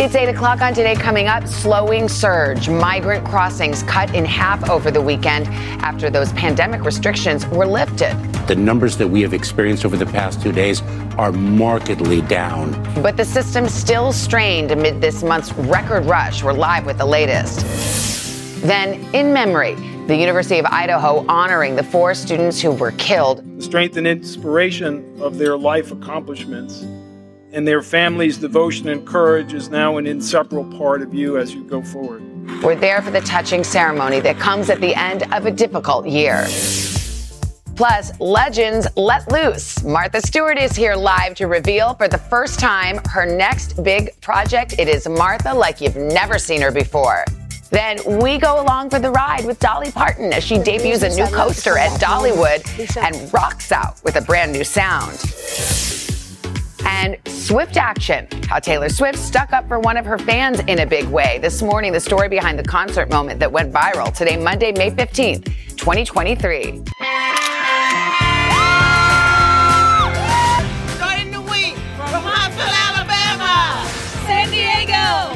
It's 8 o'clock on today. Coming up, slowing surge. Migrant crossings cut in half over the weekend after those pandemic restrictions were lifted. The numbers that we have experienced over the past two days are markedly down. But the system still strained amid this month's record rush. We're live with the latest. Then, in memory, the University of Idaho honoring the four students who were killed. The strength and inspiration of their life accomplishments and their family's devotion and courage is now an inseparable part of you as you go forward. We're there for the touching ceremony that comes at the end of a difficult year. Plus, legends let loose. Martha Stewart is here live to reveal for the first time her next big project. It is Martha like you've never seen her before. Then we go along for the ride with Dolly Parton as she debuts a new coaster at Dollywood and rocks out with a brand new sound Swift Action. How Taylor Swift stuck up for one of her fans in a big way. This morning, the story behind the concert moment that went viral today, Monday, May 15th, 2023. Starting the week from Huntsville, Alabama, San Diego,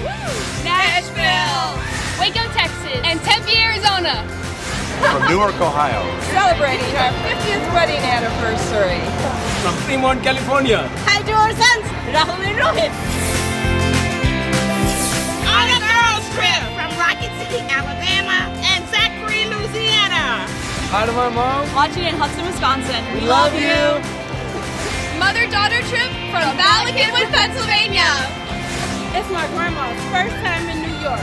Nashville, Waco, Texas, and Tempe, Arizona. From Newark, Ohio. Celebrating our 50th wedding anniversary. From Fremont, California. Hi to our sons, Rahul and Rohit. On a girls trip from Rocket City, Alabama, and Zachary, Louisiana. Hi to my mom. Watching in Hudson, Wisconsin. We love you. Mother-daughter trip from Valley Pennsylvania. It's my grandma's first time in New York.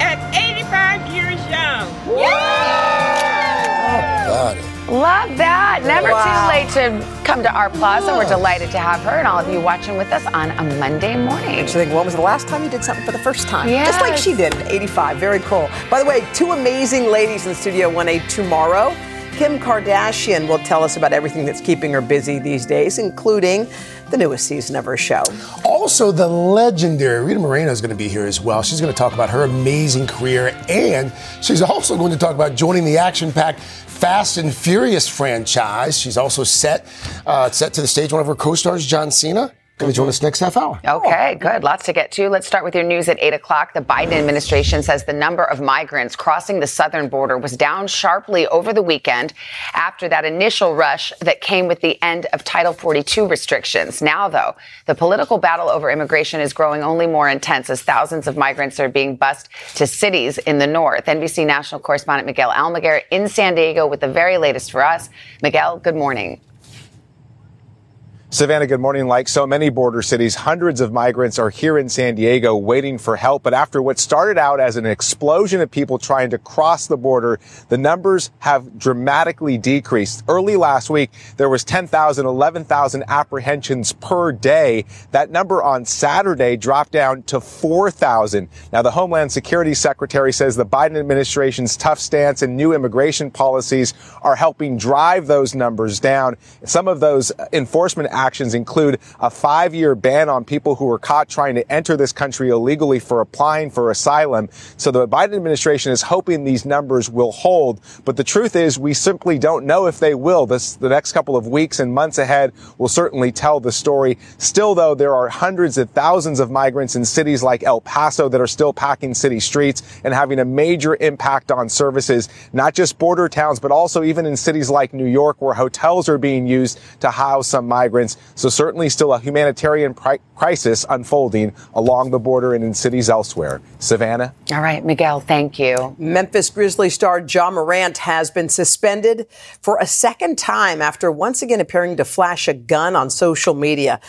At 85 years young. Love that. Never Wow. too late to come to our plaza. We're delighted to have her and all of you watching with us on a Monday morning. I think when was the last time you did something for the first time? Just like Yes. she did at 85. Very cool. By the way, two amazing ladies in studio 1A tomorrow. Kim Kardashian will tell us about everything that's keeping her busy these days, including the newest season of her show. Also, the legendary Rita Moreno is going to be here as well. She's going to talk about her amazing career, and she's also going to talk about joining the action-packed Fast and Furious franchise. She's also set uh, set to the stage. One of her co-stars, John Cena, going to join us next half hour. Okay, good. Lots to get to. Let's start with your news at 8 o'clock. The Biden administration says the number of migrants crossing the southern border was down sharply over the weekend after that initial rush that came with the end of Title 42 restrictions. Now, though, the political battle over immigration is growing only more intense as thousands of migrants are being bused to cities in the north. NBC national correspondent Miguel Almaguer in San Diego with the very latest for us. Miguel, good morning. Savannah, good morning. Like so many border cities, hundreds of migrants are here in San Diego waiting for help. But after what started out as an explosion of people trying to cross the border, the numbers have dramatically decreased. Early last week, there was 10,000, 11,000 apprehensions per day. That number on Saturday dropped down to 4,000. Now, the Homeland Security Secretary says the Biden administration's tough stance and new immigration policies are helping drive those numbers down. Some of those enforcement actions include a five year ban on people who were caught trying to enter this country illegally for applying for asylum. So the Biden administration is hoping these numbers will hold. But the truth is we simply don't know if they will. This, the next couple of weeks and months ahead will certainly tell the story. Still though, there are hundreds of thousands of migrants in cities like El Paso that are still packing city streets and having a major impact on services, not just border towns, but also even in cities like New York where hotels are being used to house some migrants. So certainly still a humanitarian pri- crisis unfolding along the border and in cities elsewhere. Savannah? All right, Miguel, thank you. Memphis Grizzlies star Ja Morant has been suspended for a second time after once again appearing to flash a gun on social media.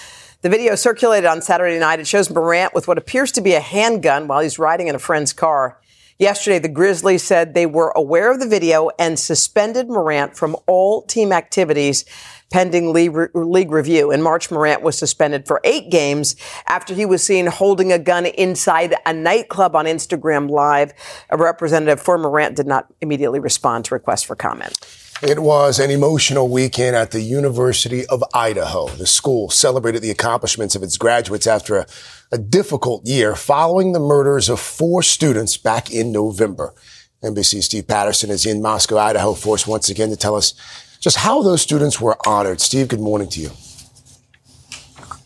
The video circulated on Saturday night. It shows Morant with what appears to be a handgun while he's riding in a friend's car. Yesterday, the Grizzlies said they were aware of the video and suspended Morant from all team activities pending league, review. In March, Morant was suspended for eight games after he was seen holding a gun inside a nightclub on Instagram Live. A representative for Morant did not immediately respond to requests for comment. It was an emotional weekend at the University of Idaho. The school celebrated the accomplishments of its graduates after a, a difficult year following the murders of four students back in November. NBC's Steve Patterson is in Moscow, Idaho for us once again to tell us just how those students were honored. Steve, good morning to you.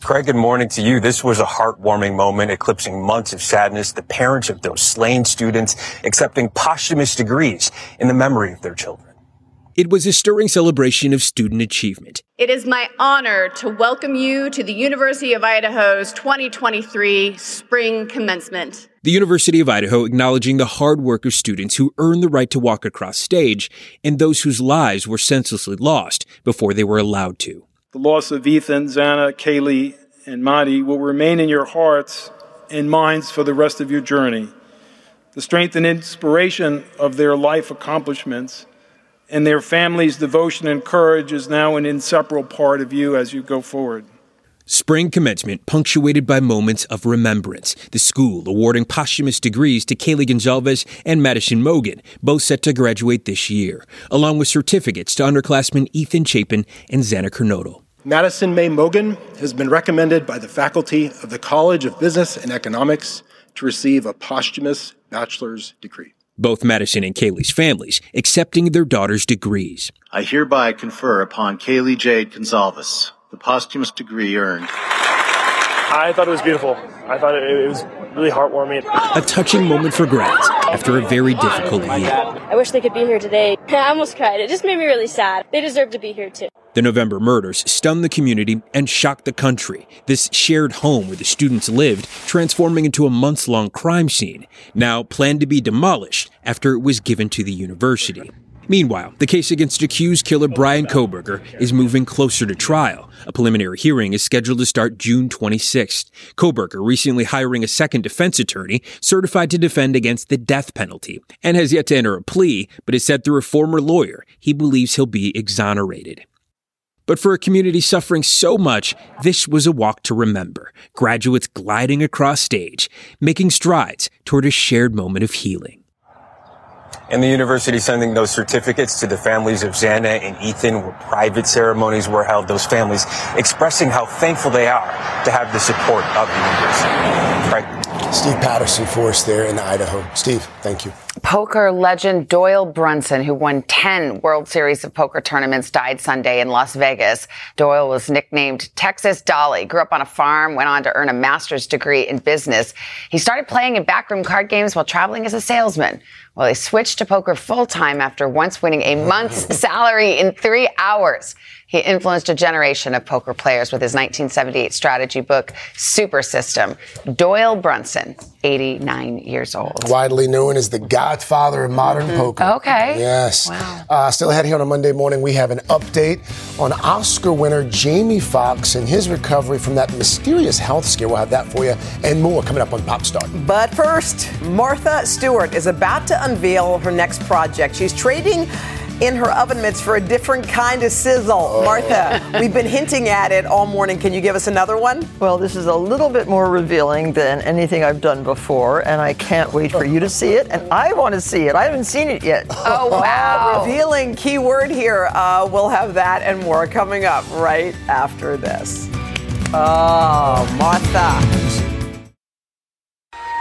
Craig, good morning to you. This was a heartwarming moment, eclipsing months of sadness. The parents of those slain students accepting posthumous degrees in the memory of their children. It was a stirring celebration of student achievement. It is my honor to welcome you to the University of Idaho's 2023 spring commencement. The University of Idaho acknowledging the hard work of students who earned the right to walk across stage and those whose lives were senselessly lost before they were allowed to. The loss of Ethan, Xana, Kaylee, and Madi will remain in your hearts and minds for the rest of your journey. The strength and inspiration of their life accomplishments and their families' devotion and courage is now an inseparable part of you as you go forward. Spring commencement punctuated by moments of remembrance. The school awarding posthumous degrees to Kaylee Goncalves and Madison Mogen, both set to graduate this year, along with certificates to underclassmen Ethan Chapin and Xana Kernodle. Madison Mae Mogen has been recommended by the faculty of the College of Business and Economics to receive a posthumous bachelor's degree both Madison and Kaylee's families accepting their daughters' degrees. I hereby confer upon Kaylee Jade Goncalves the posthumous degree earned. I thought it was beautiful. I thought it, was really heartwarming. A touching moment for grads after a very difficult year. I wish they could be here today. I almost cried. It just made me really sad. They deserve to be here too. The November murders stunned the community and shocked the country. This shared home where the students lived, transforming into a months long crime scene, now planned to be demolished after it was given to the university. Meanwhile, the case against accused killer Brian Kohberger is moving closer to trial. A preliminary hearing is scheduled to start June 26th. Kohberger recently hiring a second defense attorney certified to defend against the death penalty and has yet to enter a plea, but has said through a former lawyer he believes he'll be exonerated. But for a community suffering so much, this was a walk to remember. Graduates gliding across stage, making strides toward a shared moment of healing. And the university sending those certificates to the families of Xana and Ethan where private ceremonies were held, those families expressing how thankful they are to have the support of the university. Right. Steve Patterson for us there in Idaho. Steve, thank you. Poker legend Doyle Brunson, who won 10 World Series of Poker tournaments, died Sunday in Las Vegas. Doyle was nicknamed Texas Dolly, grew up on a farm, went on to earn a master's degree in business. He started playing in backroom card games while traveling as a salesman. Well, he switched to poker full time after once winning a month's salary in three hours. He influenced a generation of poker players with his 1978 strategy book, Super System. Doyle Brunson, 89 years old. Widely known as the godfather of modern mm-hmm. poker. Okay. Yes. Wow. Uh, still ahead here on a Monday morning, we have an update on Oscar winner Jamie Foxx and his recovery from that mysterious health scare. We'll have that for you and more coming up on Popstar. But first, Martha Stewart is about to unveil her next project. She's trading in her oven mitts for a different kind of sizzle. Oh. Martha, we've been hinting at it all morning. Can you give us another one? Well, this is a little bit more revealing than anything I've done before, and I can't wait for you to see it. And I want to see it. I haven't seen it yet. Oh, wow. revealing key word here. Uh, we'll have that and more coming up right after this. Oh, Martha.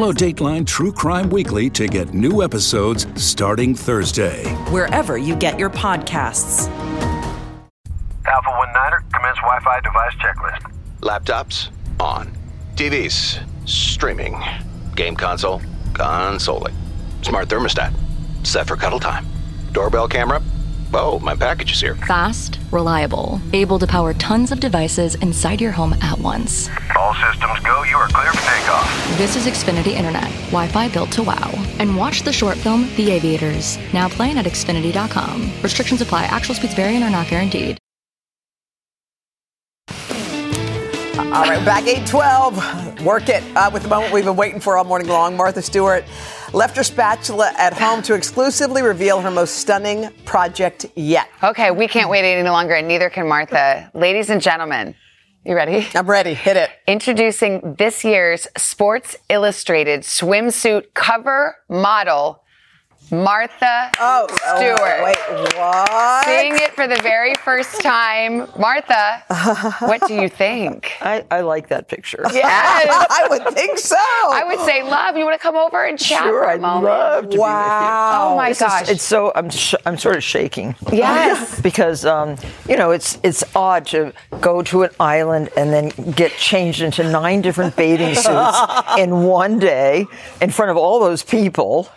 Follow Dateline True Crime Weekly to get new episodes starting Thursday. Wherever you get your podcasts. Alpha 1 Niner, commence Wi Fi device checklist. Laptops, on. TVs, streaming. Game console, consoling. Smart thermostat, set for cuddle time. Doorbell camera, Oh, my package is here. Fast, reliable, able to power tons of devices inside your home at once. All systems go. You are clear for takeoff. This is Xfinity Internet, Wi Fi built to wow. And watch the short film, The Aviators, now playing at Xfinity.com. Restrictions apply, actual speeds vary and are not guaranteed. All right, back 812. Work it uh, with the moment we've been waiting for all morning long. Martha Stewart left her spatula at home to exclusively reveal her most stunning project yet. Okay, we can't wait any longer, and neither can Martha. Ladies and gentlemen, you ready? I'm ready. Hit it. Introducing this year's Sports Illustrated swimsuit cover model, Martha oh, Stewart. Oh, wait, what? Seeing it for the very first time. Martha, what do you think? I, I like that picture. Yes. I would think so. I would say, love, you want to come over and chat Sure, for a I'd moment? love to wow. Oh my This is- gosh. it's so I'm sh- I'm sort of shaking. Yes. because um, you know it's it's odd to go to an island and then get changed into nine different bathing suits in one day in front of all those people,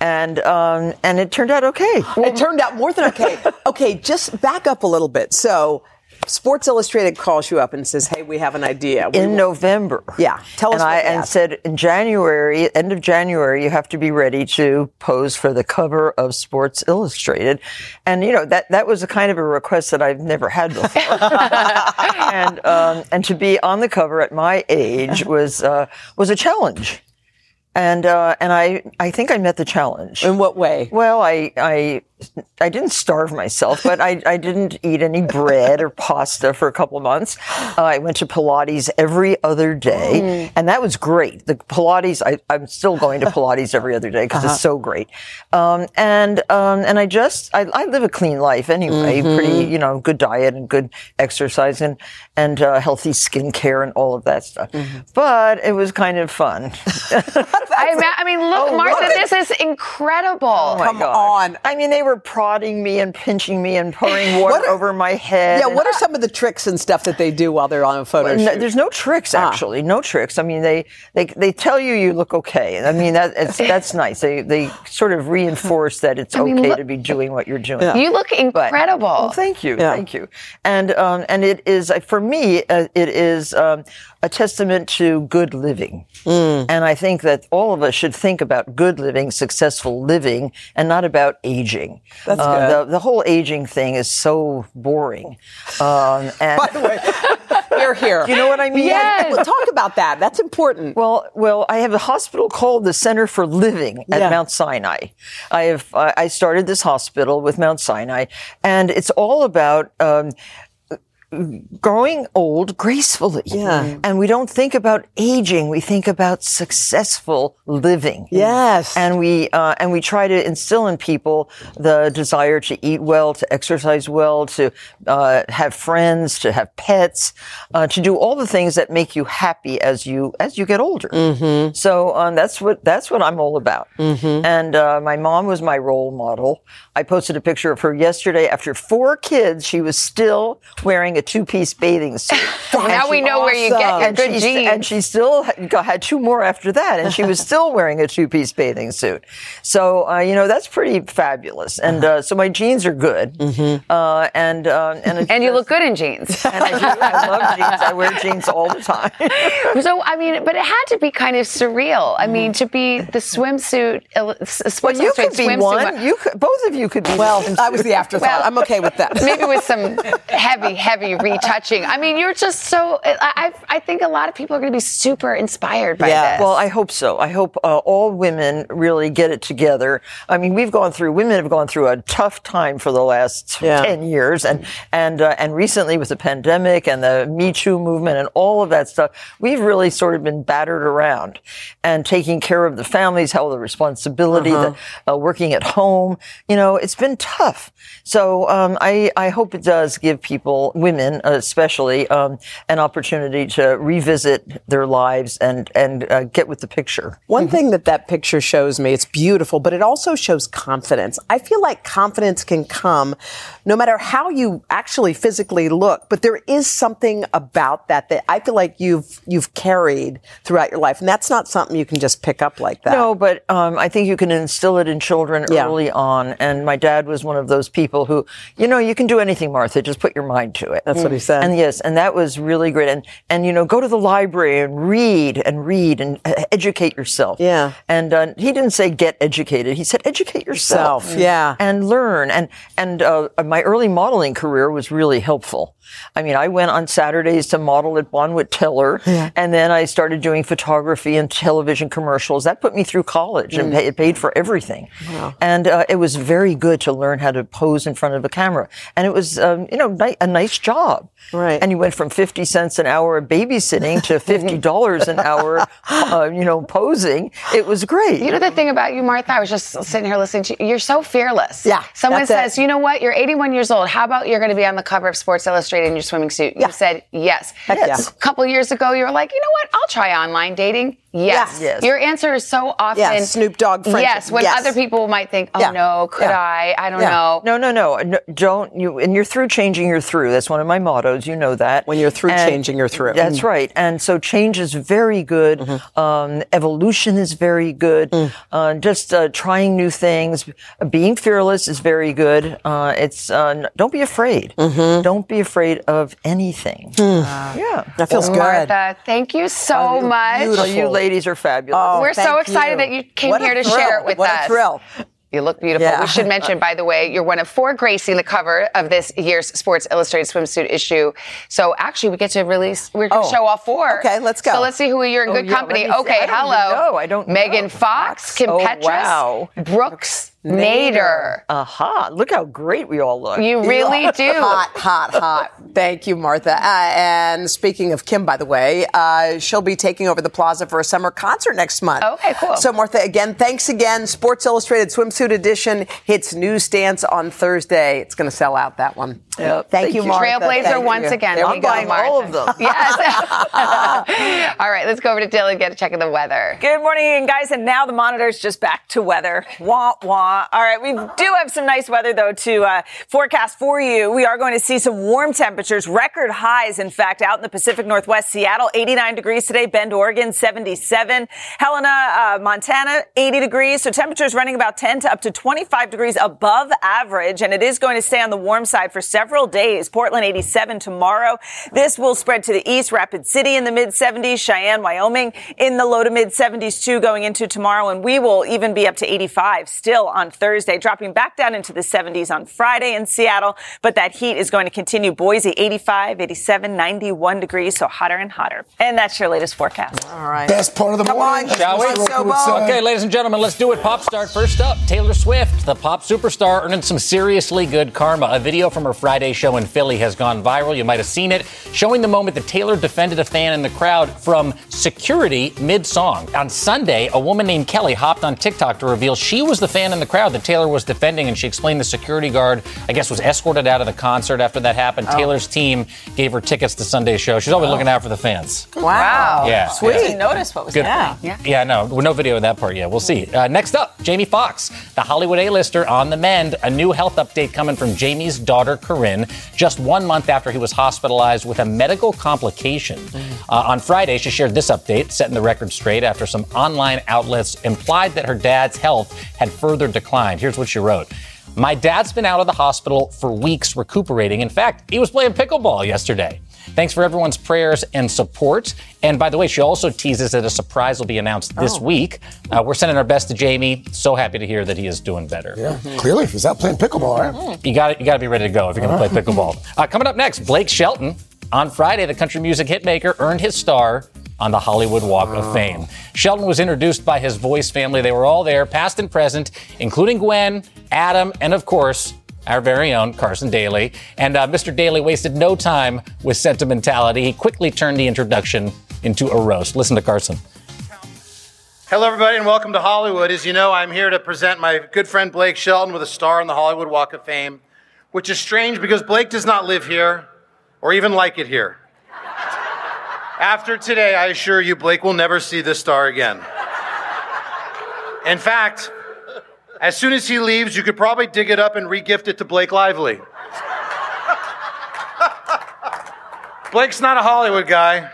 and um, and it turned out okay. it turned out more than okay. Okay, just back up a little bit. So, Sports Illustrated calls you up and says, "Hey, we have an idea." We in want- November. Yeah, tell us and I and said in January, end of January, you have to be ready to pose for the cover of Sports Illustrated, and you know that that was a kind of a request that I've never had before, and um, and to be on the cover at my age was uh, was a challenge. And uh, and I I think I met the challenge. In what way? Well, I I I didn't starve myself, but I, I didn't eat any bread or pasta for a couple of months. Uh, I went to Pilates every other day, and that was great. The Pilates, I, I'm still going to Pilates every other day because it's so great. Um, and um, and I just I, I live a clean life anyway, Mhm. pretty you know good diet and good exercise and and uh, healthy skincare and all of that stuff. But it was kind of fun. I, ma- I mean, look, Oh, Martha, look. this is incredible. Oh my gosh. I mean, they were prodding me and pinching me and pouring water are- over my head. Yeah, and what are some of the tricks and stuff that they do while they're on a photo no, shoot? there's no tricks Ah. actually, no tricks. I mean, they they they tell you you look okay. I mean, that it's, that's nice. They they sort of reinforce that it's I mean, okay look- to be doing what you're doing. You look incredible. Well, thank you, Yeah. thank you. And um, and it is uh, for me, uh, it is um, a testament to good living. Mm. And I think that all of us should think about good living, successful living, and not about aging. That's Uh, good. The, the whole aging thing is so boring. Um, and By the way, you're here. You know what I mean? Yes. Well, talk about that. That's important. Well, well, I have a hospital called the Center for Living at Yeah. Mount Sinai. I have I I started this hospital with Mount Sinai, and it's all about. Um, growing old gracefully. Yeah. And we don't think about aging. We think about successful living. Yes. And we, uh, and we try to instill in people the desire to eat well, to exercise well, to, uh, have friends, to have pets, uh, to do all the things that make you happy as you, as you get older. Mm-hmm. So, um, that's what, that's what I'm all about. Mm-hmm. And, uh, my mom was my role model. I posted a picture of her yesterday. After four kids, she was still wearing a two-piece bathing suit. Now we she- know where you get your and good she, genes. And she still had two more after that, and she was still wearing a two-piece bathing suit. So uh, you know that's pretty fabulous. And uh, so my jeans are good, uh, and uh, and it's And you look good in jeans. And I do. I love jeans. I wear jeans all the time. so I mean, but it had to be kind of surreal. I mean, to be the swimsuit, uh, s- Well, you could be swimsuit one. You could, both of you could be. Well, I was the afterthought. Well, I'm okay with that. Maybe with some heavy, heavy retouching. I mean, you're just so. I, I, I think a lot of people are going to be super inspired by this. Well, I hope so. I hope uh, all women really get it together. I mean, we've gone through, women have gone through a tough time for the last Yeah. 10 years and, and, uh, and recently with the pandemic and the Me Too movement and all of that stuff, we've really sort of been battered around and taking care of the families, held the responsibility, Uh-huh. the, uh, working at home. You know, it's been tough. So, um, I, I hope it does give people, women, women, especially, um, an opportunity to revisit their lives and and uh, get with the picture. One thing that that picture shows me, it's beautiful, but it also shows confidence. I feel like confidence can come no matter how you actually physically look, but there is something about that that I feel like you've you've carried throughout your life, and that's not something you can just pick up like that. No, but um, I think you can instill it in children Yeah. early on. And my dad was one of those people who, you know, you can do anything, Martha. Just put your mind to it. That's what he said. And yes, and that was really great. And and you know, go to the library and read and read and uh, educate yourself. Yeah. And uh, he didn't say get educated. He said educate yourself. Self, yeah. And learn. And and uh, my early modeling career was really helpful. I mean, I went on Saturdays to model at Bonwit Teller, and then I started doing photography and television commercials. That put me through college, and Mm. pay, it paid for everything. Wow. And uh, it was very good to learn how to pose in front of a camera, and it was, um, you know, ni- a nice job. Right. And you went from fifty cents an hour of babysitting to fifty dollars an hour, uh, you know, posing. It was great. You know the thing about you, Martha? I was just sitting here listening to you. You're so fearless. Yeah, Someone that's it. says, you know what? You're 81 years old. How about you're going to be on the cover of Sports Illustrated in your swimming suit? You said yes. Heck yeah. A couple years ago, you were like, you know what? I'll try online dating. Yes. Yes. Your answer is so often Yeah, Snoop Dogg friendship. Yes. When Yes. other people might think, oh Yeah. no, could Yeah. I? I don't Yeah. know. No, no, no, no. Don't you? And you're through changing. You're through. That's one of my mottos. You know that. When you're through And changing, you're through. That's Mm. right. And so change is very good. Mm-hmm. Um, evolution is very good. Mm. Uh, just uh, trying new things, being fearless is very good. Uh, it's uh, don't be afraid. Mm-hmm. Don't be afraid of anything. Uh, yeah, That feels good. Martha, thank you so much. Oh, you ladies are fabulous. Oh, We're so excited you. that you came What here to thrill. share it with What us. a thrill. You look beautiful. Yeah. We should mention, by the way, you're one of four gracing the cover of this year's Sports Illustrated swimsuit issue. So actually, we get to release, we're going to Oh. show all four. Okay, let's go. So let's see who you're in Oh, good yeah, company. me see. Okay, I don't hello. even know. I don't Megan know. Fox, Kim Oh, Petras, wow. Brooks Nader. Aha! Look how great we all look. You really do. Hot, hot, hot. Thank you, Martha. Uh, and speaking of Kim, by the way, uh, she'll be taking over the plaza for a summer concert next month. Okay, cool. So, Martha, again, thanks again. Sports Illustrated Swimsuit Edition hits newsstands on Thursday. It's going to sell out that one. Yep. Thank, Thank you, you. Martha. Trailblazer Thank once you. again. There There we you go, go, buying all of them. Yes. all right, let's go over to Dylan and get a check of the weather. Good morning, guys. And now the monitor's just back to weather. Wah, wah. All right. We do have some nice weather, though, to uh, forecast for you. We are going to see some warm temperatures, record highs, in fact, out in the Pacific Northwest. Seattle, 89 degrees today. Bend, Oregon, 77. Helena, uh, Montana, 80 degrees. So temperatures running about 10 to up to 25 degrees above average. And it is going to stay on the warm side for several days. Portland, 87 tomorrow. This will spread to the east. Rapid City in the mid 70s. Cheyenne, Wyoming in the low to mid 70s too going into tomorrow. And we will even be up to 85 still on Thursday, dropping back down into the 70s on Friday in Seattle. But that heat is going to continue. Boise, 85, 87, 91 degrees. So hotter and hotter. And that's your latest forecast. All right. Best part of the Come morning. on, Shall we? Mr. Sobo. Okay, ladies and gentlemen, let's do it. Pop start first up. Taylor Swift, the pop superstar, earning some seriously good karma. A video from her Friday show in Philly has gone viral. You might have seen it, showing the moment that Taylor defended a fan in the crowd from security mid song. On Sunday, a woman named Kelly hopped on TikTok to reveal she was the fan in the crowd that Taylor was defending, and she explained the security guard, I guess, was escorted out of the concert after that happened. Taylor's team gave her tickets to Sunday's show. She's always looking out for the fans. Wow. Yeah. Sweet. I didn't notice what was Good. happening. Yeah. Yeah, no, no video of that part yet. We'll see. Uh, next up, Jamie Foxx, the Hollywood A-lister on the mend. A new health update coming from Jamie's daughter, Corinne, just one month after he was hospitalized with a medical complication. Uh, on Friday, she shared this update, setting the record straight after some online outlets implied that her dad's health had further declined. Here's what she wrote. My dad's been out of the hospital for weeks recuperating. In fact, he was playing pickleball yesterday. Thanks for everyone's prayers and support. And by the way, she also teases that a surprise will be announced this Oh. week. Uh, we're sending our best to Jamie. So happy to hear that he is doing better. Yeah, clearly, if he's out playing pickleball, right? You got you got to be ready to go if you're going to play pickleball. Uh, coming up next, Blake Shelton. On Friday, the country music hitmaker earned his star on the Hollywood Walk of Fame. Shelton was introduced by his voice family. They were all there, past and present, including Gwen, Adam, and of course, our very own Carson Daly. And uh, Mr. Daly wasted no time with sentimentality. He quickly turned the introduction into a roast. Listen to Carson. Hello, everybody, and welcome to Hollywood. As you know, I'm here to present my good friend Blake Shelton with a star on the Hollywood Walk of Fame, which is strange because Blake does not live here. or even like it here. After today, I assure you, Blake will never see this star again. In fact, as soon as he leaves, you could probably dig it up and regift it to Blake Lively. Blake's not a Hollywood guy.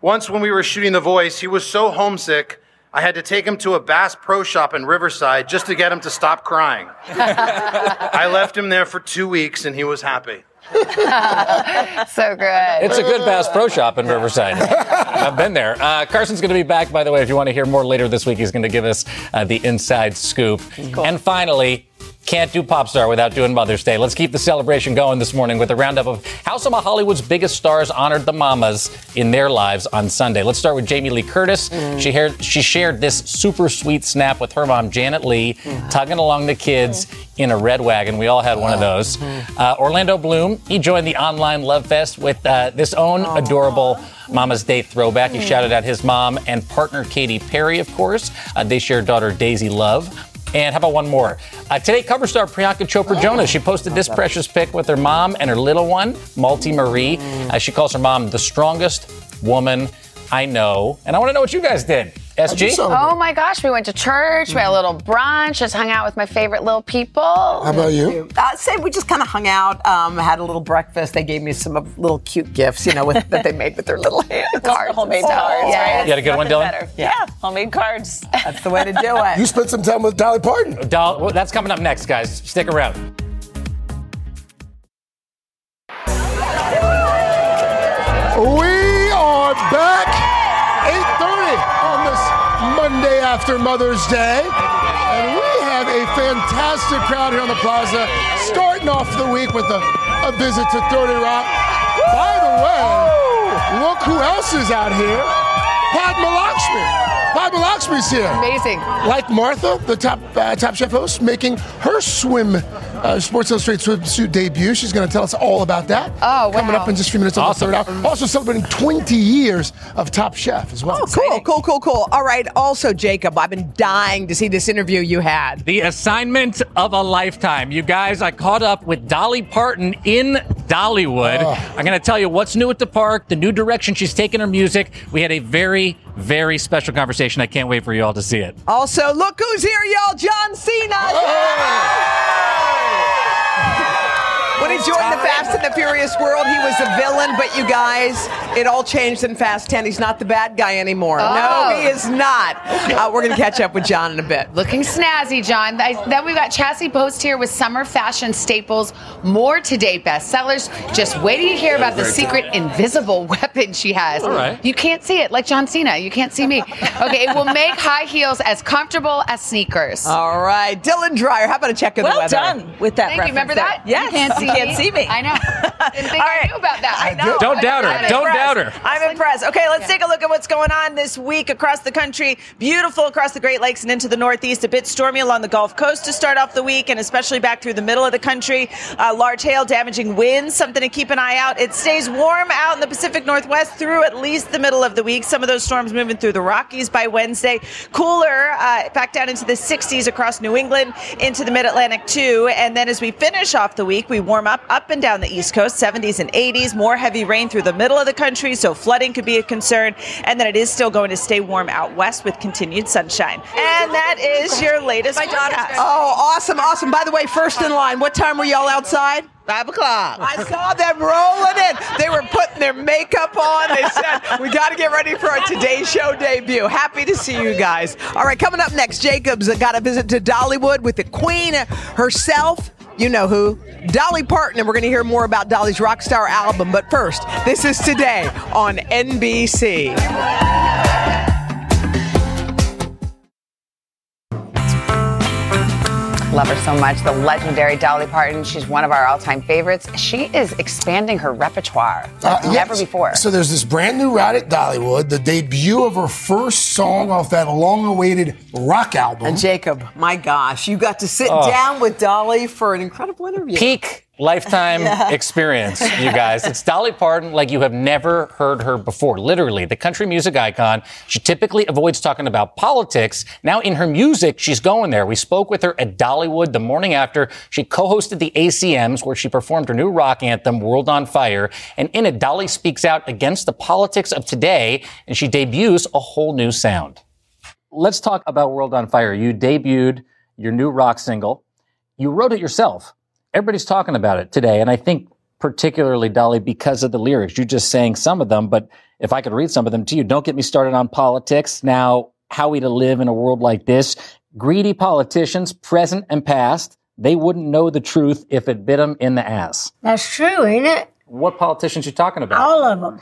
Once, when we were shooting The Voice, he was so homesick, I had to take him to a Bass Pro Shop in Riverside just to get him to stop crying. I left him there for two weeks and he was happy. so good. It's a good Bass Pro Shop in Riverside. I've been there. Uh, Carson's going to be back, by the way. If you want to hear more later this week, he's going to give us uh, the inside scoop. And finally, can't do pop star without doing Mother's Day. Let's keep the celebration going this morning with a roundup of how some of Hollywood's biggest stars honored the mamas in their lives on Sunday. Let's start with Jamie Lee Curtis. She, shared, she shared this super sweet snap with her mom, Janet Lee, tugging along the kids in a red wagon. We all had one of those. Uh, Orlando Bloom, he joined the online love fest with uh, this own adorable Mama's Day throwback. He shouted out his mom and partner Katy Perry, of course. Uh, they shared daughter Daisy Love. And how about one more? Uh, today, cover star Priyanka Chopra Jonas. She posted this precious pic with her mom and her little one, Malti Marie. Uh, she calls her mom the strongest woman I know. And I want to know what you guys did. SG? Oh my gosh, we went to church, we had a little brunch, just hung out with my favorite little people. How about you? Uh, same. We just kind of hung out, um, had a little breakfast. They gave me some of little cute gifts, you know, with, that they made with their little hands. Cards, homemade Oh, cards, yeah. right? You had a good one, Dylan? Better. Yeah. homemade cards. That's the way to do it. You spent some time with Dolly Parton. Doll, well, that's coming up next, guys. Stick around. We are back 8:30 on this Monday after Mother's Day. And we have a fantastic crowd here on the plaza, starting off the week with a, a visit to 30 Rock. By the way, look who else is out here. Padma Lakshmi. Padma Lakshmi's here. Amazing. Like Martha, the top uh, top chef host, making her swim uh, Sports Illustrated swimsuit debut. She's going to tell us all about that. Oh, Coming up in just a few minutes on Awesome. the third hour. Also celebrating 20 years of Top Chef as well. Oh, cool, cool, cool, cool. All right. Also, Jacob, I've been dying to see this interview you had. The assignment of a lifetime. You guys, I caught up with Dolly Parton in Dollywood. I'm going to tell you what's new at the park, the new direction she's taking her music. We had a very, very special conversation. I can't wait for you all to see it. Also, look who's here, y'all. John Cena. Oh! When he joined the Fast and the Furious world, he was a villain, but you guys, it all changed in Fast 10. He's not the bad guy anymore. Oh. No, he is not. Uh, we're going to catch up with John in a bit. Looking snazzy, John. I- Then we've got Chassie Post here with summer fashion staples, more to date bestsellers. Just waiting to hear about the secret invisible weapon she has. All right. You can't see it, like John Cena. You can't see me. Okay, it will make high heels as comfortable as sneakers. All right, Dylan Dreyer, how about a check of the weather? Well weather? done with that Thank you. Remember that? Yes. You can't see, You can't see me. I know. Didn't think I knew about that. I know. Don't doubt her. Don't impressed. doubt her. I'm impressed. Okay, let's take a look at what's going on this week across the country. Beautiful across the Great Lakes and into the Northeast. A bit stormy along the Gulf Coast to start off the week, and especially back through the middle of the country. Uh, large hail, damaging winds, something to keep an eye out. It stays warm out in the Pacific Northwest through at least the middle of the week. Some of those storms moving through the Rockies by Wednesday. Cooler uh, back down into the 60s across New England, into the Mid Atlantic too. And then as we finish off the week, we warm up up and down the East Coast, 70s and 80s. More heavy rain through the middle of the country, so flooding could be a concern. And then it is still going to stay warm out west with continued sunshine. And that is your latest forecast. Oh, awesome, awesome. By the way, first in line, what time were y'all outside? Five o'clock. I saw them rolling in. They were putting their makeup on. They said, We got to get ready for our Today Show debut. Happy to see you guys. All right, coming up next, Jacob's got a visit to Dollywood with the queen herself. You know who? Dolly Parton, and we're going to hear more about Dolly's Rockstar album. But first, this is today on NBC. Love her so much. The legendary Dolly Parton. She's one of our all-time favorites. She is expanding her repertoire like Uh, never yes. before. So there's this brand new ride at Dollywood, the debut of her first song off that long-awaited rock album. And Jacob, my gosh, you got to sit Oh. down with Dolly for an incredible interview. Peak lifetime experience, you guys. It's Dolly Parton like you have never heard her before. Literally, the country music icon. She typically avoids talking about politics. Now in her music, she's going there. We spoke with her at Dollywood the morning after she co-hosted the ACMs where she performed her new rock anthem, World on Fire. And in it, Dolly speaks out against the politics of today and she debuts a whole new sound. Let's talk about World on Fire. You debuted your new rock single. You wrote it yourself everybody's talking about it today. And I think particularly, Dolly, because of the lyrics, You're just saying some of them, but if I could read some of them to you, don't get me started on politics. Now, how we to live in a world like this? Greedy politicians, present and past, they wouldn't know the truth if it bit them in the ass. That's true, ain't it? What politicians you talking about? All of them.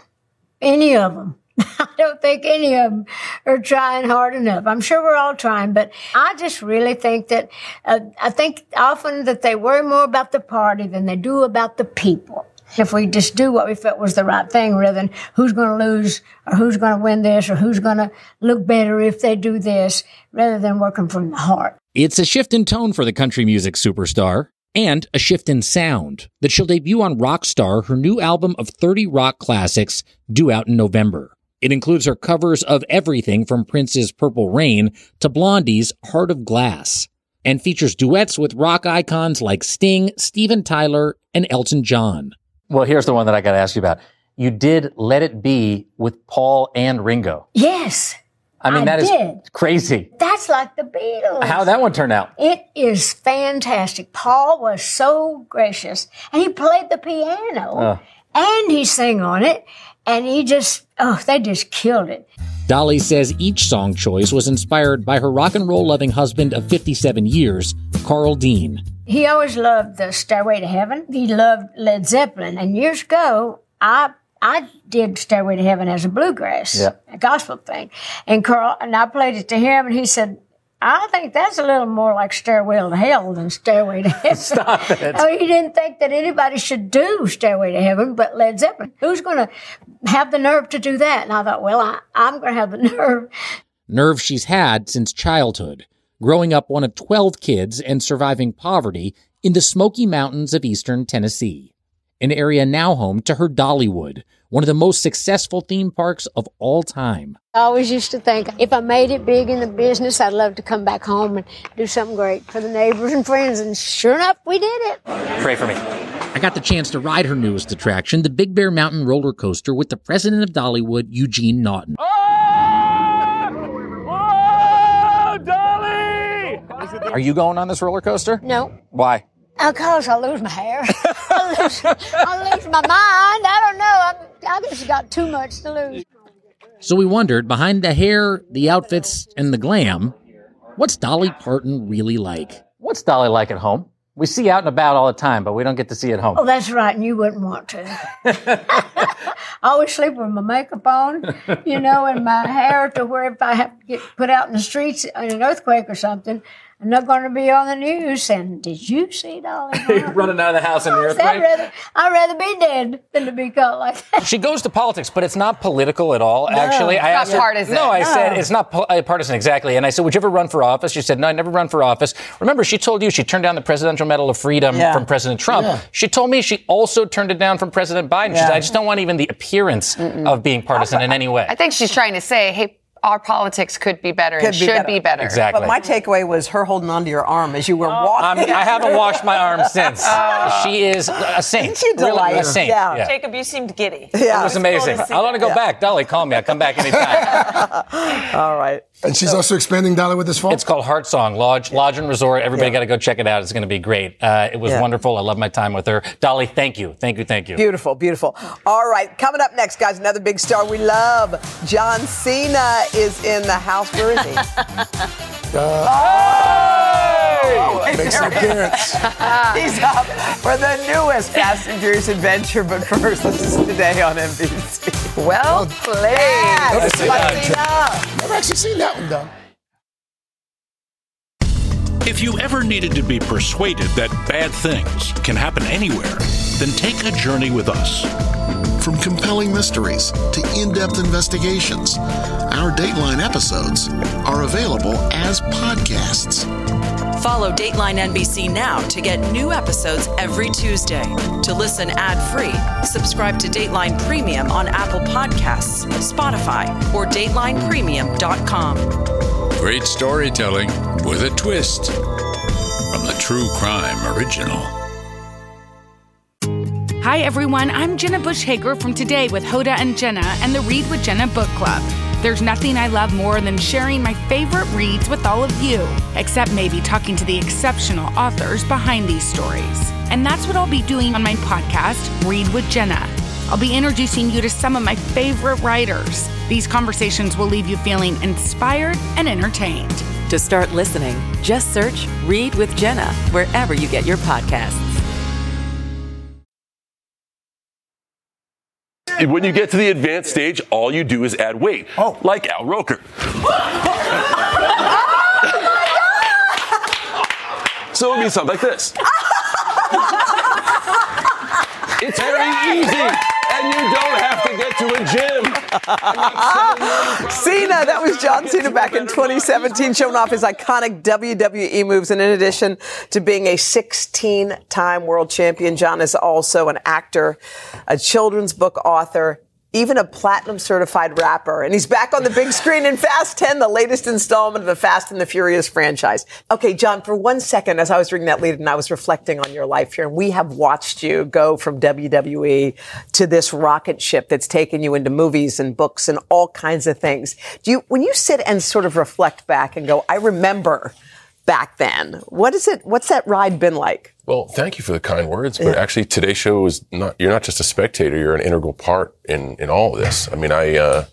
Any of them. I don't think any of them are trying hard enough. I'm sure we're all trying, but I just really think that uh, I think often that they worry more about the party than they do about the people. If we just do what we felt was the right thing rather than who's going to lose or who's going to win this or who's going to look better if they do this rather than working from the heart. It's a shift in tone for the country music superstar and a shift in sound that she'll debut on Rockstar, her new album of 30 rock classics due out in November. It includes her covers of everything from Prince's Purple Rain to Blondie's Heart of Glass and features duets with rock icons like Sting, Steven Tyler, and Elton John. Well, here's the one that I got to ask you about. You did Let It Be with Paul and Ringo. Yes. I mean, I that is did. crazy. That's like the Beatles. How that one turn out? It is fantastic. Paul was so gracious and he played the piano Uh, and he sang on it and he just, oh, they just killed it. Dolly says each song choice was inspired by her rock and roll loving husband of 57 years, Carl Dean. He always loved the Stairway to Heaven. He loved Led Zeppelin. And years ago, I I did Stairway to Heaven as a bluegrass, Yeah. a gospel thing. And Carl and I played it to him, and he said, "I think that's a little more like Stairway to Hell than Stairway to Heaven." Stop it. Oh, he didn't think that anybody should do Stairway to Heaven, but Led Zeppelin. Who's going to have the nerve to do that? And I thought, well, I, I'm going to have the nerve. Nerve she's had since childhood, growing up one of 12 kids and surviving poverty in the Smoky Mountains of eastern Tennessee, an area now home to her Dollywood, one of the most successful theme parks of all time. I always used to think if I made it big in the business, I'd love to come back home and do something great for the neighbors and friends. And sure enough, we did it. Pray for me. I got the chance to ride her newest attraction, the Big Bear Mountain roller coaster, with the president of Dollywood, Eugene Naughton. Oh! oh Are you going on this roller coaster? No. Why? Because I lose my hair. I, lose, I lose my mind. I don't know. I, I just got too much to lose. So we wondered, behind the hair, the outfits, and the glam, what's Dolly Parton really like? What's Dolly like at home? We see out and about all the time, but we don't get to see at home. Oh, that's right. And you wouldn't want to. I always sleep with my makeup on, you know, and my hair to where if I have to get put out in the streets in an earthquake or something, I'm not going to be on the news. And did you see Dolly? Parton? Running out of the house in the I'd rather, I'd rather be dead than to be caught like that. She goes to politics, but it's not political at all. No, actually, it's I not asked her- partisan. No, I No. said it's not po- uh, partisan exactly. And I said, "Would you ever run for office?" She said, "No, I never run for office." Remember, she told you she turned down the Presidential Medal of Freedom Yeah. from President Trump. Yeah. She told me she also turned it down from President Biden. She said, "I just don't want even the appearance of being partisan in any way." I think she's trying to say, hey, our politics could be better and Could be should better. be better. Exactly. But my takeaway was her holding onto your arm as you were oh. walking. I'm, I haven't washed my arm since. Oh. she is a saint. Isn't she Really, a delightful? saint. Yeah. Yeah. Jacob, you seemed giddy. Yeah. It was amazing. I want to go back. Dolly, call me. I'll come back anytime. All right. And she's also expanding Dolly with this fall. It's called Heart Song Lodge, Lodge and Resort. Everybody got to go check it out. It's going to be great. Uh, it was Yeah. wonderful. I love my time with her. Dolly, thank you. Thank you. Thank you. Beautiful, beautiful. All right, coming up next, guys, another big star we love. John Cena is in the house. Where is he? Oh! Makes an appearance. He's up for the newest Fast and Furious adventure. But first, this is today on NBC. Well played. Yes, Never John seen that. Cena. Never actually seen that one, though. If you ever needed to be persuaded that bad things can happen anywhere, then take a journey with us. From compelling mysteries to in depth investigations, our Dateline episodes are available as podcasts. Follow Dateline NBC now to get new episodes every Tuesday. To listen ad-free, subscribe to Dateline Premium on Apple Podcasts, Spotify, or DatelinePremium.com. Great storytelling with a twist from the True Crime Original. Hi, everyone. I'm Jenna Bush Hager from Today with Hoda and Jenna and the Read with Jenna book club. There's nothing I love more than sharing my favorite reads with all of you, except maybe talking to the exceptional authors behind these stories. And that's what I'll be doing on my podcast, Read with Jenna. I'll be introducing you to some of my favorite writers. These conversations will leave you feeling inspired and entertained. To start listening, just search Read with Jenna wherever you get your podcasts. When you get to the advanced stage, all you do is add weight. Oh. Like Al Roker. so it be something like this. It's very easy, and you don't have to get to a gym. Cena, that was John Cena back in 2017, showing off his iconic WWE moves. And in addition to being a 16 time world champion, John is also an actor, a children's book author, even a platinum certified rapper. And he's back on the big screen in Fast 10, the latest installment of the Fast and the Furious franchise. Okay, John, for one second, as I was reading that lead and I was reflecting on your life here, and we have watched you go from WWE to this rocket ship that's taken you into movies and books and all kinds of things. Do you, when you sit and sort of reflect back and go, I remember back then, what is it, what's that ride been like? Well, thank you for the kind words, but actually today's show is not, you're not just a spectator, you're an integral part in, in all of this. I mean, I, uh,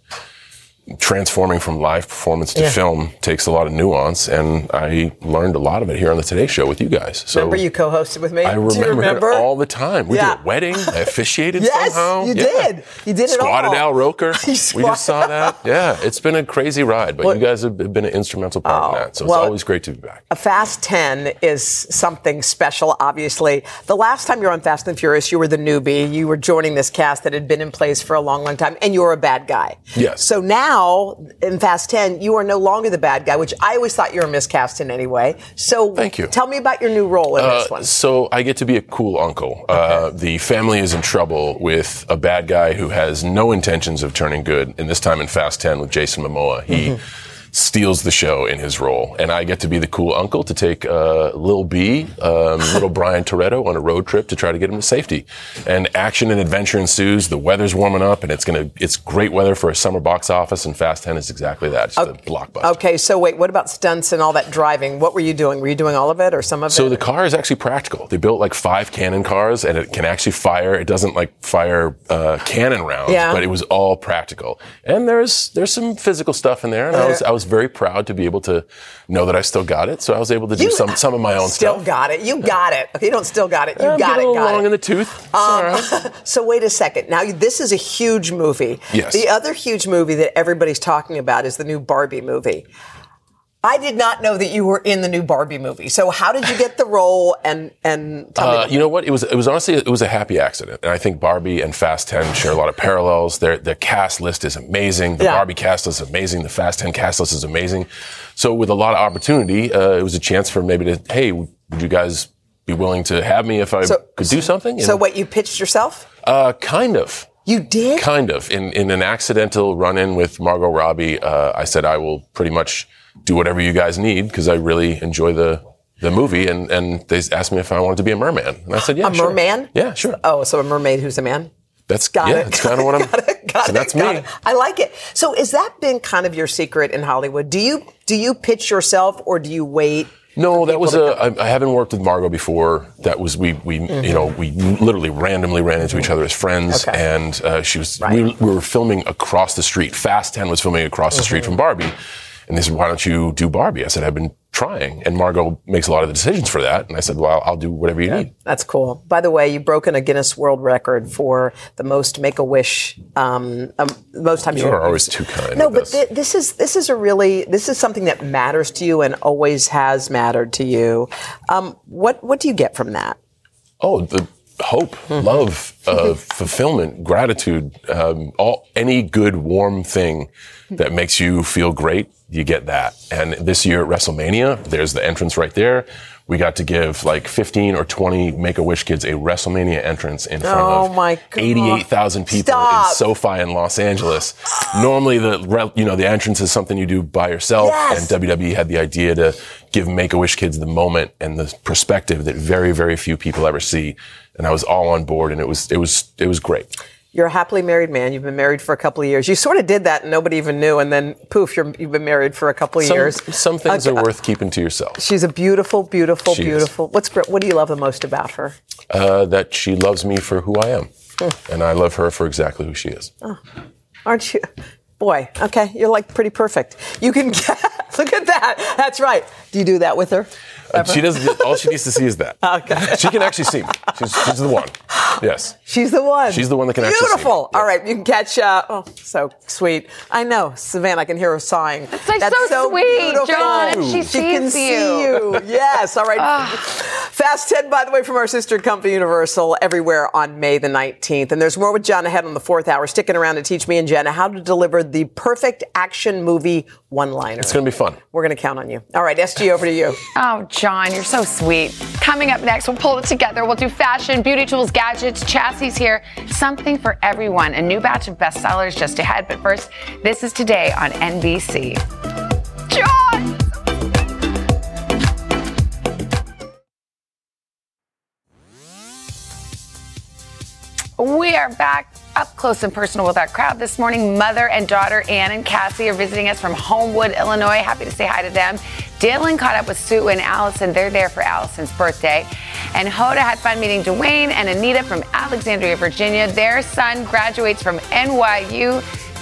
transforming from live performance to Yeah. film takes a lot of nuance and I learned a lot of it here on the Today Show with you guys. So remember you co-hosted with me? I Do you remember, remember? all the time. We Yeah. did a wedding. I officiated Yes, somehow. you Yeah. did. You did it Squatted all. Al Roker. We just saw that. Yeah, it's been a crazy ride, but you guys have been an instrumental part in oh, that. So Oh, well- it's always great to be back. A Fast 10 is something special, obviously. The last time you were on Fast and Furious, you were the newbie. You were joining this cast that had been in place for a long, long time, and you were a bad guy. Yes. So now, in Fast 10, you are no longer the bad guy, which I always thought you were miscast in anyway. So Thank you. tell me about your new role in Uh, this one. So I get to be a cool uncle. Uh, the family is in trouble with a bad guy who has no intentions of turning good. And this time in Fast 10 with Jason Momoa, he Mm-hmm. Steals the show in his role. And I get to be the cool uncle to take uh, Lil B, um, little Brian Toretto, on a road trip to try to get him to safety. And action and adventure ensues. The weather's warming up, and it's gonna it's great weather for a summer box office. And Fast 10 is exactly that. It's a blockbuster. Okay, so wait, what about stunts and all that driving? What were you doing? Were you doing all of it or some of So it? So the car is actually practical. They built like five cannon cars, and it can actually fire. It doesn't like fire uh, cannon rounds, Yeah. but it was all practical. And there's there's some physical stuff in there, and I was I was very proud to be able to know that I still got it. So I was able to do You some some of my own still stuff. Still got it. You got it. Okay, you don't still got it. You I'm got it. a little Got long it. in the tooth. Um, right. so wait a second. Now this is a huge movie. Yes. The other huge movie that everybody's talking about is the new Barbie movie. I did not know that you were in the new Barbie movie. So how did you get the role? And and Uh, you know what? It was it was honestly it was a happy accident, and I think Barbie and Fast Ten share a lot of parallels. Their their cast list is amazing. The Yeah. Barbie cast list is amazing. The Fast Ten cast list is amazing. So with a lot of opportunity, uh, it was a chance for maybe to hey, would you guys be willing to have me if I So- could do something? So And, wait, you pitched yourself? uh, kind of. You did? Kind of. In in an accidental run in with Margot Robbie, uh, I said I will pretty much do whatever you guys need because I really enjoy the the movie, and and they asked me if I wanted to be a merman, and I said yeah, a sure. merman? Yeah, sure. Oh, so a mermaid who's a man? That's Got yeah, it. that's kind of what I'm. Got so it, that's got me. it. I like it. So is that been kind of your secret in Hollywood? Do you do you pitch yourself or do you wait? No, that was a. I, I haven't worked with Margot before. That was we we you know we literally randomly ran into each other as friends, Mm-hmm. Okay. and uh, she was we, we were filming across the street. Fast Ten was filming across the street Mm-hmm. from Barbie, and they said, "Why don't you do Barbie?" I said, "I've been trying," and Margot makes a lot of the decisions for that, and I said, "Well, I'll do whatever you need." That's cool. By the way, you've broken a Guinness World Record for the most Make a Wish. Um, um, most times You are always too kind. No, but thi- this is this is a really this is something that matters to you and always has mattered to you. Um, what what do you get from that? Oh, the hope, love, uh, fulfillment, gratitude, um, all any good warm thing that makes you feel great. You get that. And this year at WrestleMania, there's the entrance right there. We got to give like 15 or 20 Make a Wish kids a WrestleMania entrance in front Oh of my God. 88,000 people Stop. in SoFi in Los Angeles. Normally, the you know the entrance is something you do by yourself, Yes. and WWE had the idea to give Make a Wish kids the moment and the perspective that very very few people ever see. And I was all on board, and it was it was it was great. You're a happily married man. You've been married for a couple of years. You sort of did that and nobody even knew. And then poof, you're, you've been married for a couple of Some, years. some things Okay. are worth keeping to yourself. She's a beautiful, beautiful, She is. beautiful. What's what do you love the most about her? Uh, that she loves me for who I am, and I love her for exactly who she is. Oh, aren't you? Boy, okay, you're like pretty perfect. You can get, look at that. That's right. Do you do that with her? She doesn't. All she needs to see is that. Okay. She can actually see me. She's, she's the one. Yes. She's the one. She's the one that can actually see me. Beautiful. All right, you can catch. Uh, oh, so sweet. I know, Savannah. I can hear her sighing. That's like so sweet, beautiful. John, and she She can sees see you. you. Yes. All right. Fast 10, by the way, from our sister company Universal, everywhere on May the 19th. And there's more with John ahead on the fourth hour, sticking around to teach me and Jenna how to deliver the perfect action movie one-liner. It's going to be fun. We're going to count on you. All right, SG, over to you. Oh, John, you're so sweet. Coming up next, we'll pull it together. We'll do fashion, beauty tools, gadgets, Chassie's here. Something for everyone. A new batch of bestsellers just ahead. But first, this is today on NBC. John! We are back up close and personal with our crowd this morning. Mother and daughter Ann and Cassie are visiting us from Homewood, Illinois. Happy to say hi to them. Dylan caught up with Sue and Allison. They're there for Allison's birthday. And Hoda had fun meeting Dwayne and Anita from Alexandria, Virginia. Their son graduates from NYU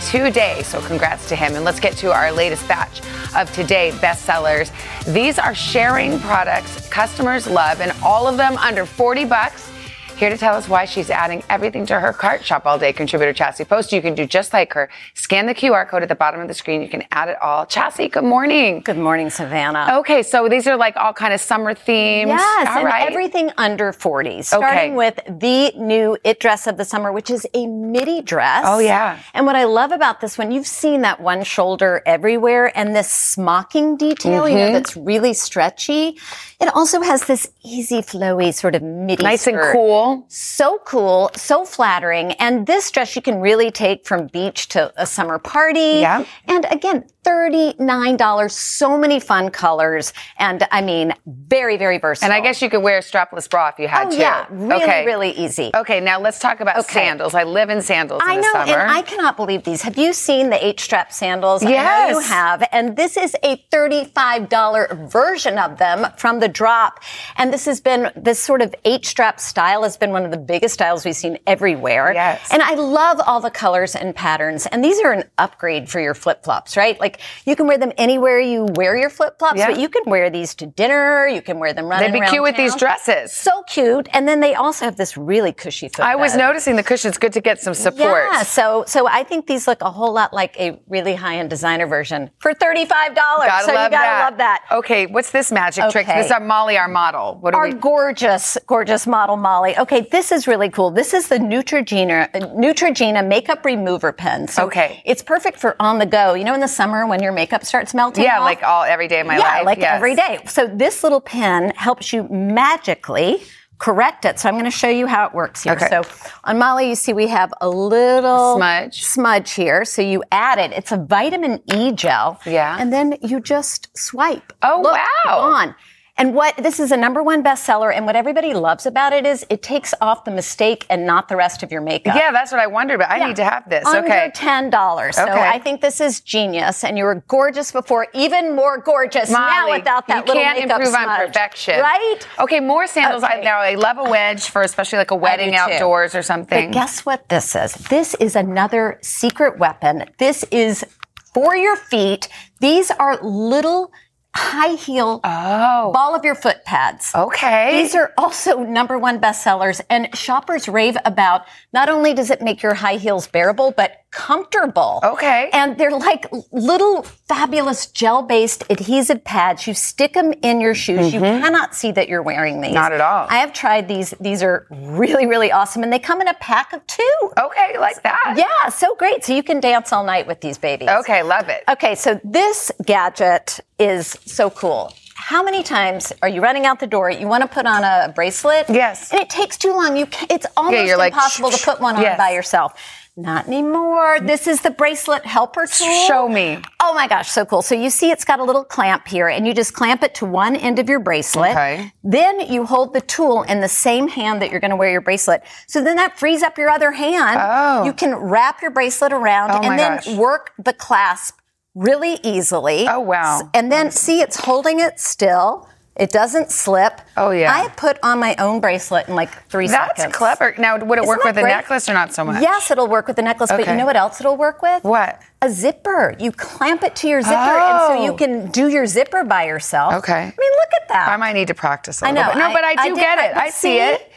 today. So congrats to him. And let's get to our latest batch of today bestsellers. These are sharing products customers love, and all of them under 40 bucks. Here to tell us why she's adding everything to her cart. Shop all day contributor Chassie Post. You can do just like her. Scan the QR code at the bottom of the screen. You can add it all. Chassie, good morning. Good morning, Savannah. Okay, so these are like all kind of summer themes. Yes, all and right. everything under 40. Starting with the new It dress of the summer, which is a midi dress. Oh, yeah. And what I love about this one, you've seen that one shoulder everywhere and this smocking detail, you know, Mhm. that's really stretchy. It also has this easy, flowy sort of midi Nice and cool. So cool, so flattering. And this dress you can really take from beach to a summer party. Yeah. And again, $39. So many fun colors. And I mean, very, very versatile. And I guess you could wear a strapless bra if you had Oh, to. yeah. Really, okay. really easy. Okay, now let's talk about Okay. sandals. I live in sandals I in the know, summer. and I cannot believe these. Have you seen the H strap sandals? I know Yes. you have. And this is a $35 version of them from the drop. And this has been, this sort of H strap style has been one of the biggest styles we've seen everywhere. Yes. And I love all the colors and patterns. And these are an upgrade for your flip flops, right? Like you can wear them anywhere you wear your flip flops, Yeah. but you can wear these to dinner. You can wear them running They'd be cute with these dresses. So cute. And then they also have this really cushy foot I was noticing the cushion's good to get some support. Yeah, so so I think these look a whole lot like a really high end designer version for thirty five dollars. So love you gotta that. love that. Okay, what's this magic trick? This is our Molly, our model. What do Our we? gorgeous, gorgeous model Molly. Okay, this is really cool. This is the Neutrogena Neutrogena makeup remover pen. So Okay. it's perfect for on the go. You know, in the summer when your makeup starts melting. Yeah, off? like all every day of my yeah, life. like yes. every day. So this little pen helps you magically correct it. So I'm going to show you how it works here. Okay. So on Molly, you see we have a little Smudge. smudge here. So you add it. It's a vitamin E gel. Yeah. And then you just swipe. Oh, Look, wow. On. And what this is a number one bestseller, and what everybody loves about it is it takes off the mistake and not the rest of your makeup. Yeah, that's what I wondered. But I Yeah. need to have this. Under okay. ten dollars. So Okay. I think this is genius, and you were gorgeous before, even more gorgeous now without that you little can't makeup improve on perfection, right? Okay, more sandals. I Okay. now I love a wedge for especially like a wedding outdoors or something. But guess what this is? This is another secret weapon. This is for your feet. These are little high heel oh. ball of your foot pads. Okay. These are also number one bestsellers and shoppers rave about not only does it make your high heels bearable, but comfortable. Okay. And they're like little fabulous gel based adhesive pads. You stick them in your shoes. You cannot see that you're wearing these. Mm-hmm. Not at all. I have tried these. These are really, really awesome. And they come in a pack of two. Okay, like that. Yeah, so great. So you can dance all night with these babies. Okay, love it. Okay, so this gadget is so cool. How many times are you running out the door? You want to put on a bracelet? Yes. And it takes too long. You can, it's almost like, impossible to put one on yes. by yourself. Not anymore. This is the bracelet helper tool. Show me. Oh my gosh, so cool. So you see it's got a little clamp here and you just clamp it to one end of your bracelet. Okay. Then you hold the tool in the same hand that you're going to wear your bracelet. So then that frees up your other hand. Oh. You can wrap your bracelet around Oh and then gosh. work the clasp really easily. Oh, wow. And then see it's holding it still. It doesn't slip. Oh, yeah. I put on my own bracelet in like three That's seconds. That's clever. Now, would it Isn't work with a necklace or not so much? Yes, it'll work with the necklace, but you know what else it'll work with? What? A zipper. You clamp it to your zipper, and so you Oh. can do your zipper by yourself. Okay. I mean, look at that. I might need to practice a I little know. bit. No, I- but I I do did- get it. I- I see see? it.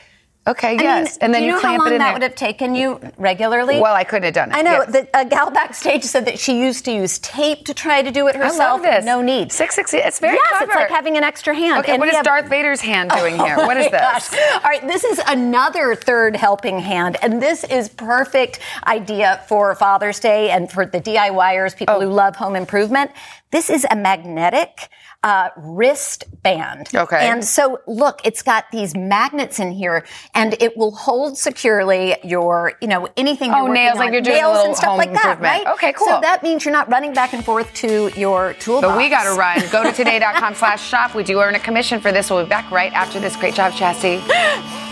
Okay, I mean, yes. and then do you, know clamp how long it in that there. would have taken you regularly? Well, I couldn't have done it. I know. yes. The, a gal backstage said that she used to use tape to try to do it herself. I love this. No need. Six six. It's very yes, clever. it's like having an extra hand. Okay, And what is have- Darth Vader's hand doing oh here? Oh What is this? gosh. All right, this is another third helping hand, and this is perfect idea for Father's Day and for the DIYers, people Oh. who love home improvement. This is a magnetic uh, wristband. Okay. And so, look, it's got these magnets in here, and it will hold securely your, you know, anything. Oh, nails, on. like you're doing nails and stuff home like that, right? Okay, cool. So that means you're not running back and forth to your toolbox. But we got to run. Go to today.com slash shop. We do earn a commission for this. We'll be back right after this. Great job, Chassie.